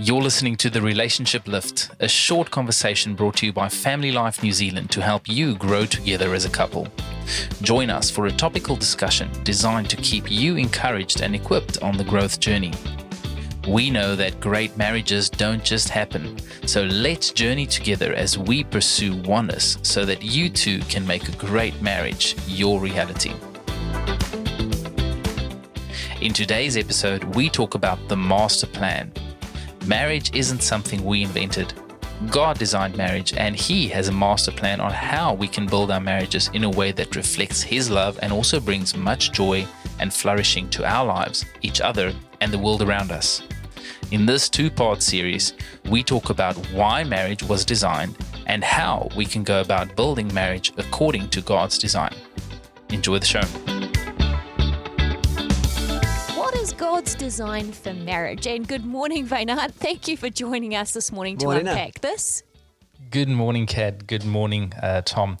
You're listening to The Relationship Lift, a short conversation brought to you by Family Life New Zealand to help you grow together as a couple. Join us for a topical discussion designed to keep you encouraged and equipped on the growth journey. We know that great marriages don't just happen, so let's journey together as we pursue oneness so that you too can make a great marriage your reality. In today's episode, we talk about the master plan Marriage isn't something we invented. God designed marriage, and He has a master plan on how we can build our marriages in a way that reflects His love and also brings much joy and flourishing to our lives, each other, and the world around us. In this two part series, we talk about why marriage was designed and how we can go about building marriage according to God's design. Enjoy the show. God's design for marriage. And good morning, Vainard. Thank you for joining us this morning to morning unpack now. this. Good morning, Kat. Good morning, uh, Tom.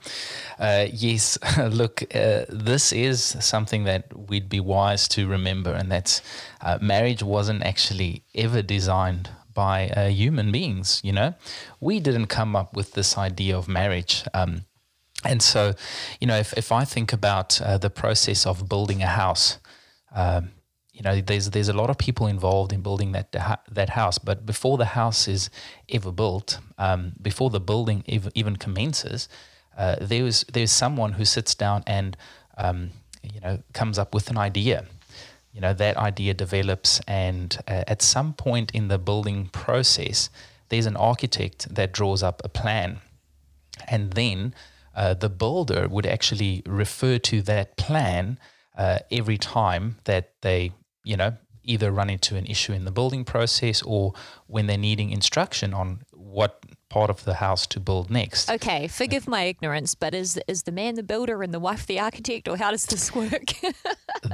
Uh, yes, look, uh, this is something that we'd be wise to remember, and that's uh, marriage wasn't actually ever designed by uh, human beings. You know, we didn't come up with this idea of marriage. Um, and so, you know, if, if I think about uh, the process of building a house, um, you know, there's there's a lot of people involved in building that that house. But before the house is ever built, um, before the building ev- even commences, uh, there's there's someone who sits down and um, you know comes up with an idea. You know that idea develops, and uh, at some point in the building process, there's an architect that draws up a plan, and then uh, the builder would actually refer to that plan. Uh, every time that they you know, either run into an issue in the building process or when they're needing instruction on what part of the house to build next. Okay, forgive my ignorance, but is is the man the builder and the wife the architect, or how does this work?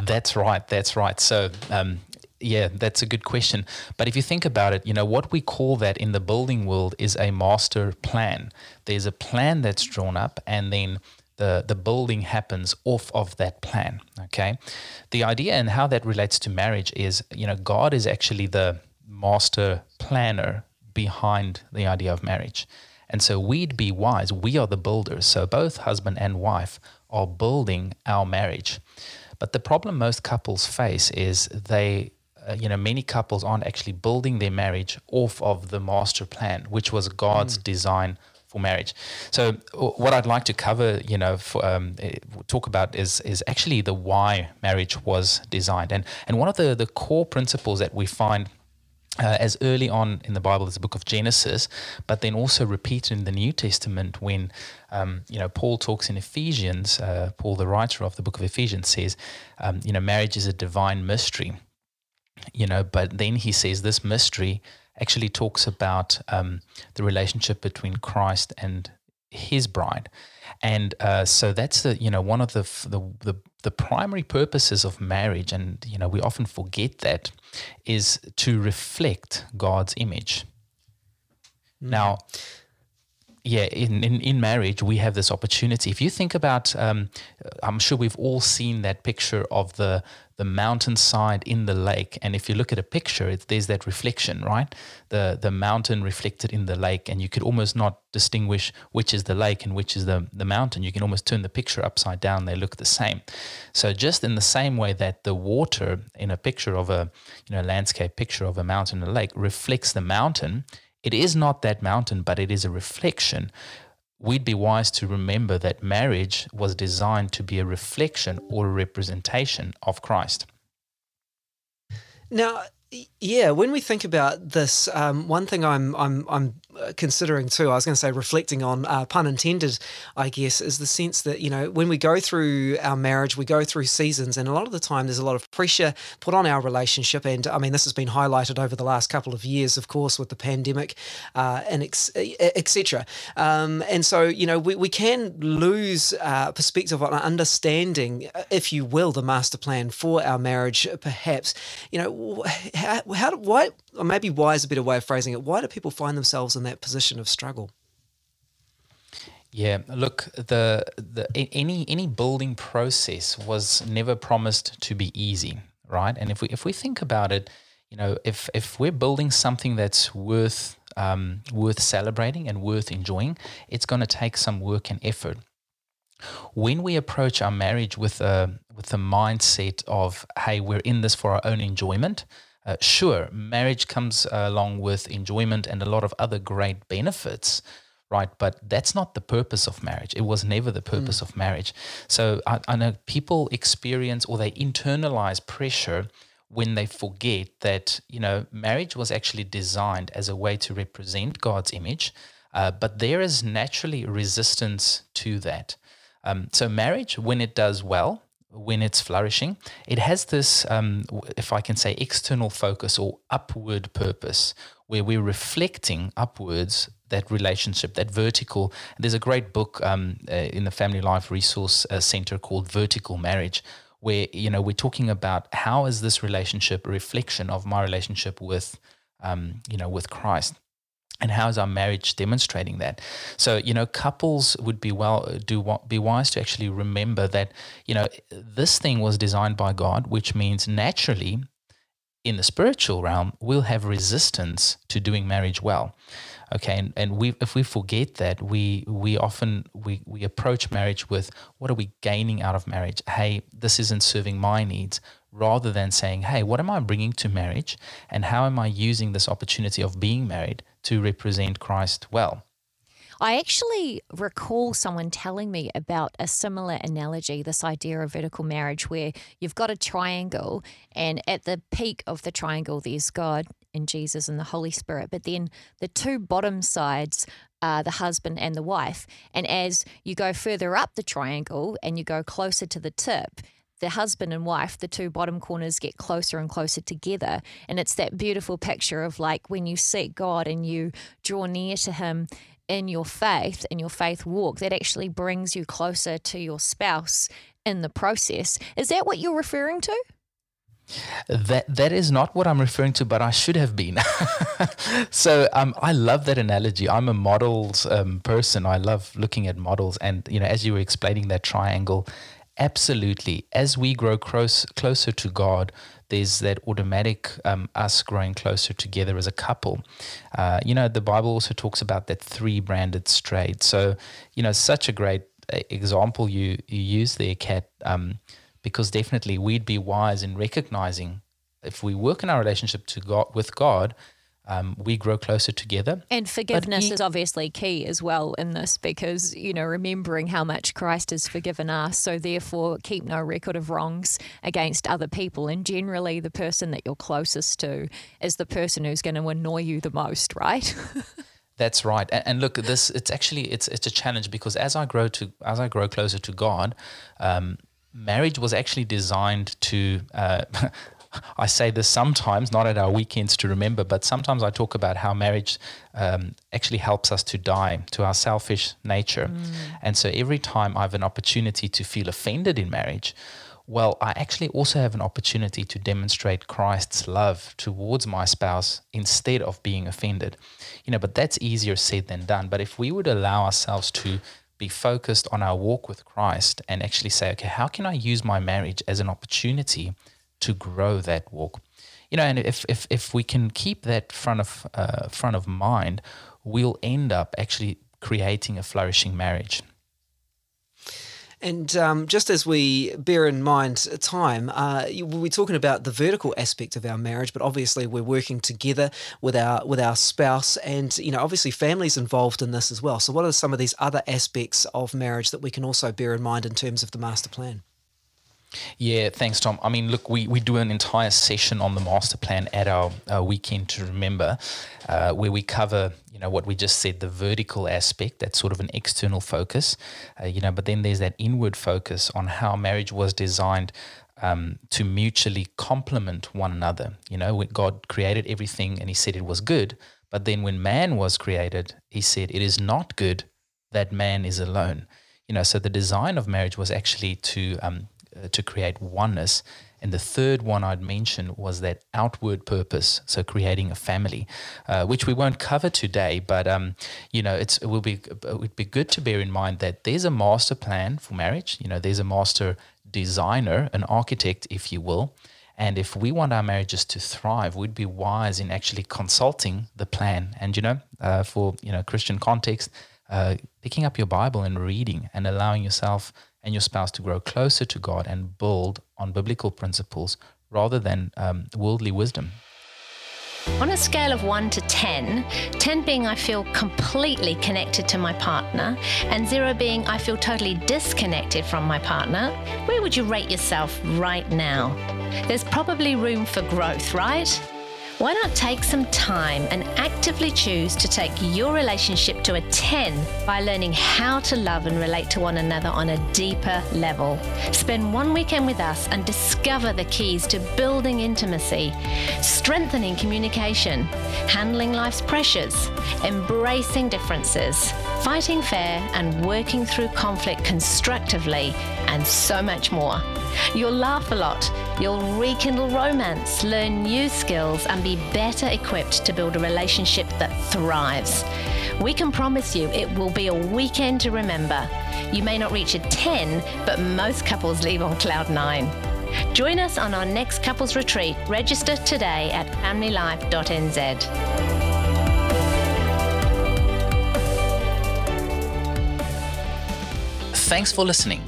that's right. That's right. So. Um, yeah, that's a good question. But if you think about it, you know, what we call that in the building world is a master plan. There's a plan that's drawn up, and then the, the building happens off of that plan. Okay. The idea and how that relates to marriage is, you know, God is actually the master planner behind the idea of marriage. And so we'd be wise. We are the builders. So both husband and wife are building our marriage. But the problem most couples face is they, uh, you know, many couples aren't actually building their marriage off of the master plan, which was God's mm. design for marriage. So what I'd like to cover, you know, for, um, eh, talk about is is actually the why marriage was designed, and and one of the the core principles that we find. Uh, as early on in the Bible as the book of Genesis, but then also repeated in the New Testament when um, you know Paul talks in Ephesians. Uh, Paul, the writer of the book of Ephesians, says, um, you know, marriage is a divine mystery. You know, but then he says this mystery actually talks about um, the relationship between Christ and his bride. And uh, so that's the you know one of the, the, the the primary purposes of marriage, and you know we often forget that, is to reflect God's image. Mm. Now, yeah, in, in, in marriage, we have this opportunity. If you think about, um, I'm sure we've all seen that picture of the the mountainside in the lake, and if you look at a picture, it's there's that reflection, right? The the mountain reflected in the lake, and you could almost not distinguish which is the lake and which is the the mountain. You can almost turn the picture upside down; they look the same. So just in the same way that the water in a picture of a you know landscape picture of a mountain and a lake reflects the mountain it is not that mountain, but it is a reflection. We'd be wise to remember that marriage was designed to be a reflection or a representation of Christ. Now, yeah, when we think about this, um, one thing I'm I'm I'm considering too, I was going to say reflecting on, uh, pun intended, I guess, is the sense that you know when we go through our marriage, we go through seasons, and a lot of the time there's a lot of pressure put on our relationship, and I mean this has been highlighted over the last couple of years, of course, with the pandemic, uh, and etc. Um, and so you know we we can lose uh, perspective on understanding, if you will, the master plan for our marriage, perhaps. You know how, how why or maybe why is a better way of phrasing it. Why do people find themselves in that position of struggle? Yeah, look, the the any any building process was never promised to be easy, right? And if we if we think about it, You know, if if we're building something that's worth um, worth celebrating and worth enjoying, it's going to take some work and effort. When we approach our marriage with a with a mindset of, "Hey, we're in this for our own enjoyment," uh, sure, marriage comes uh, along with enjoyment and a lot of other great benefits right? But that's not the purpose of marriage. It was never the purpose mm. of marriage. So I, I, know people experience or they internalize pressure when they forget that you know marriage was actually designed as a way to represent God's image, uh, but there is naturally resistance to that. Um, so marriage, when it does well, when it's flourishing, it has this, um, if I can say, external focus or upward purpose, where we're reflecting upwards that relationship, that vertical. There's a great book um, uh, in the Family Life Resource uh, Center called Vertical Marriage, where you know we're talking about how is this relationship a reflection of my relationship with um, you know with Christ and how is our marriage demonstrating that? So you know couples would be well do what be wise to actually remember that you know this thing was designed by God which means naturally in the spiritual realm we'll have resistance to doing marriage well. Okay and, and we if we forget that we we often we we approach marriage with what are we gaining out of marriage? Hey this isn't serving my needs rather than saying hey what am i bringing to marriage and how am i using this opportunity of being married to represent christ well I actually recall someone telling me about a similar analogy, this idea of vertical marriage, where you've got a triangle, and at the peak of the triangle, there's God and Jesus and the Holy Spirit. But then the two bottom sides are the husband and the wife. And as you go further up the triangle and you go closer to the tip, the husband and wife, the two bottom corners get closer and closer together. And it's that beautiful picture of like when you seek God and you draw near to Him in your faith, in your faith walk, that actually brings you closer to your spouse in the process. Is that what you're referring to? That that is not what I'm referring to, but I should have been. so um, I love that analogy. I'm a models um, person. I love looking at models, and you know, as you were explaining that triangle, absolutely. As we grow close closer to God, there's that automatic um, us growing closer together as a couple. Uh, you know, the Bible also talks about that three branded straight. So you know, such a great uh, example you you use there, Kat. Um, because definitely we'd be wise in recognizing if we work in our relationship to God with God, um, we grow closer together. And forgiveness is obviously key as well in this because, you know, remembering how much Christ has forgiven us. So, therefore, keep no record of wrongs against other people. And generally, the person that you're closest to is the person who's going to annoy you the most, right? That's right. And, and, look, this it's actually it's it's a challenge because as I grow to as I grow closer to God, um, marriage was actually designed to. Uh, I say this sometimes, not at our weekends to remember, but sometimes I talk about how marriage um, actually helps us to die to our selfish nature. Mm. And so every time I have an opportunity to feel offended in marriage, well, I actually also have an opportunity to demonstrate Christ's love towards my spouse instead of being offended. You know, but that's easier said than done. But if we would allow ourselves to be focused on our walk with Christ and actually say, okay, how can I use my marriage as an opportunity to grow that walk? You know, and if if, if we can keep that front of uh, front of mind, we'll end up actually creating a flourishing marriage. And um, just as we bear in mind time, uh, we're talking about the vertical aspect of our marriage, but obviously we're working together with our with our spouse, and you know, obviously families involved in this as well. So, what are some of these other aspects of marriage that we can also bear in mind in terms of the master plan? Yeah, thanks, Tom. I mean, look, we, we do an entire session on the master plan at our, our weekend to remember, uh, where we cover, you know, what we just said, the vertical aspect, that's sort of an external focus, uh, you know, but then there's that inward focus on how marriage was designed um, to mutually complement one another. You know, when God created everything and He said it was good, but then when man was created, He said it is not good that man is alone. You know, so the design of marriage was actually to um, uh, to create oneness. And the third one I'd mention was that outward purpose, so creating a family, uh, which we won't cover today. But um, you know, it's it will be it would be good to bear in mind that there's a master plan for marriage. You know, there's a master designer, an architect, if you will, And if we want our marriages to thrive, we'd be wise in actually consulting the plan. And you know, uh, for you know Christian context, uh, picking up your Bible and reading and allowing yourself and your spouse to grow closer to God and build on biblical principles rather than um, worldly wisdom. On a scale of 1 to 10, 10 being I feel completely connected to my partner, and 0 being I feel totally disconnected from my partner, where would you rate yourself right now? There's probably room for growth, right? Why not take some time and actively choose to take your relationship to a 10 by learning how to love and relate to one another on a deeper level? Spend one weekend with us and discover the keys to building intimacy, strengthening communication, handling life's pressures, embracing differences, fighting fair and working through conflict constructively, and so much more. You'll laugh a lot, you'll rekindle romance, learn new skills, and be better equipped to build a relationship that thrives. We can promise you it will be a weekend to remember. You may not reach a 10, but most couples leave on cloud 9. Join us on our next couples retreat. Register today at familylife.nz. Thanks for listening.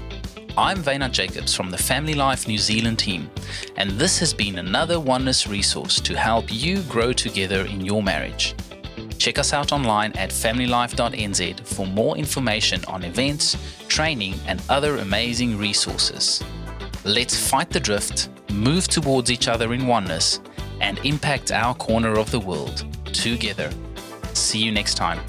I'm Vena Jacobs from the Family Life New Zealand team, and this has been another Oneness resource to help you grow together in your marriage. Check us out online at familylife.nz for more information on events, training, and other amazing resources. Let's fight the drift, move towards each other in oneness, and impact our corner of the world together. See you next time.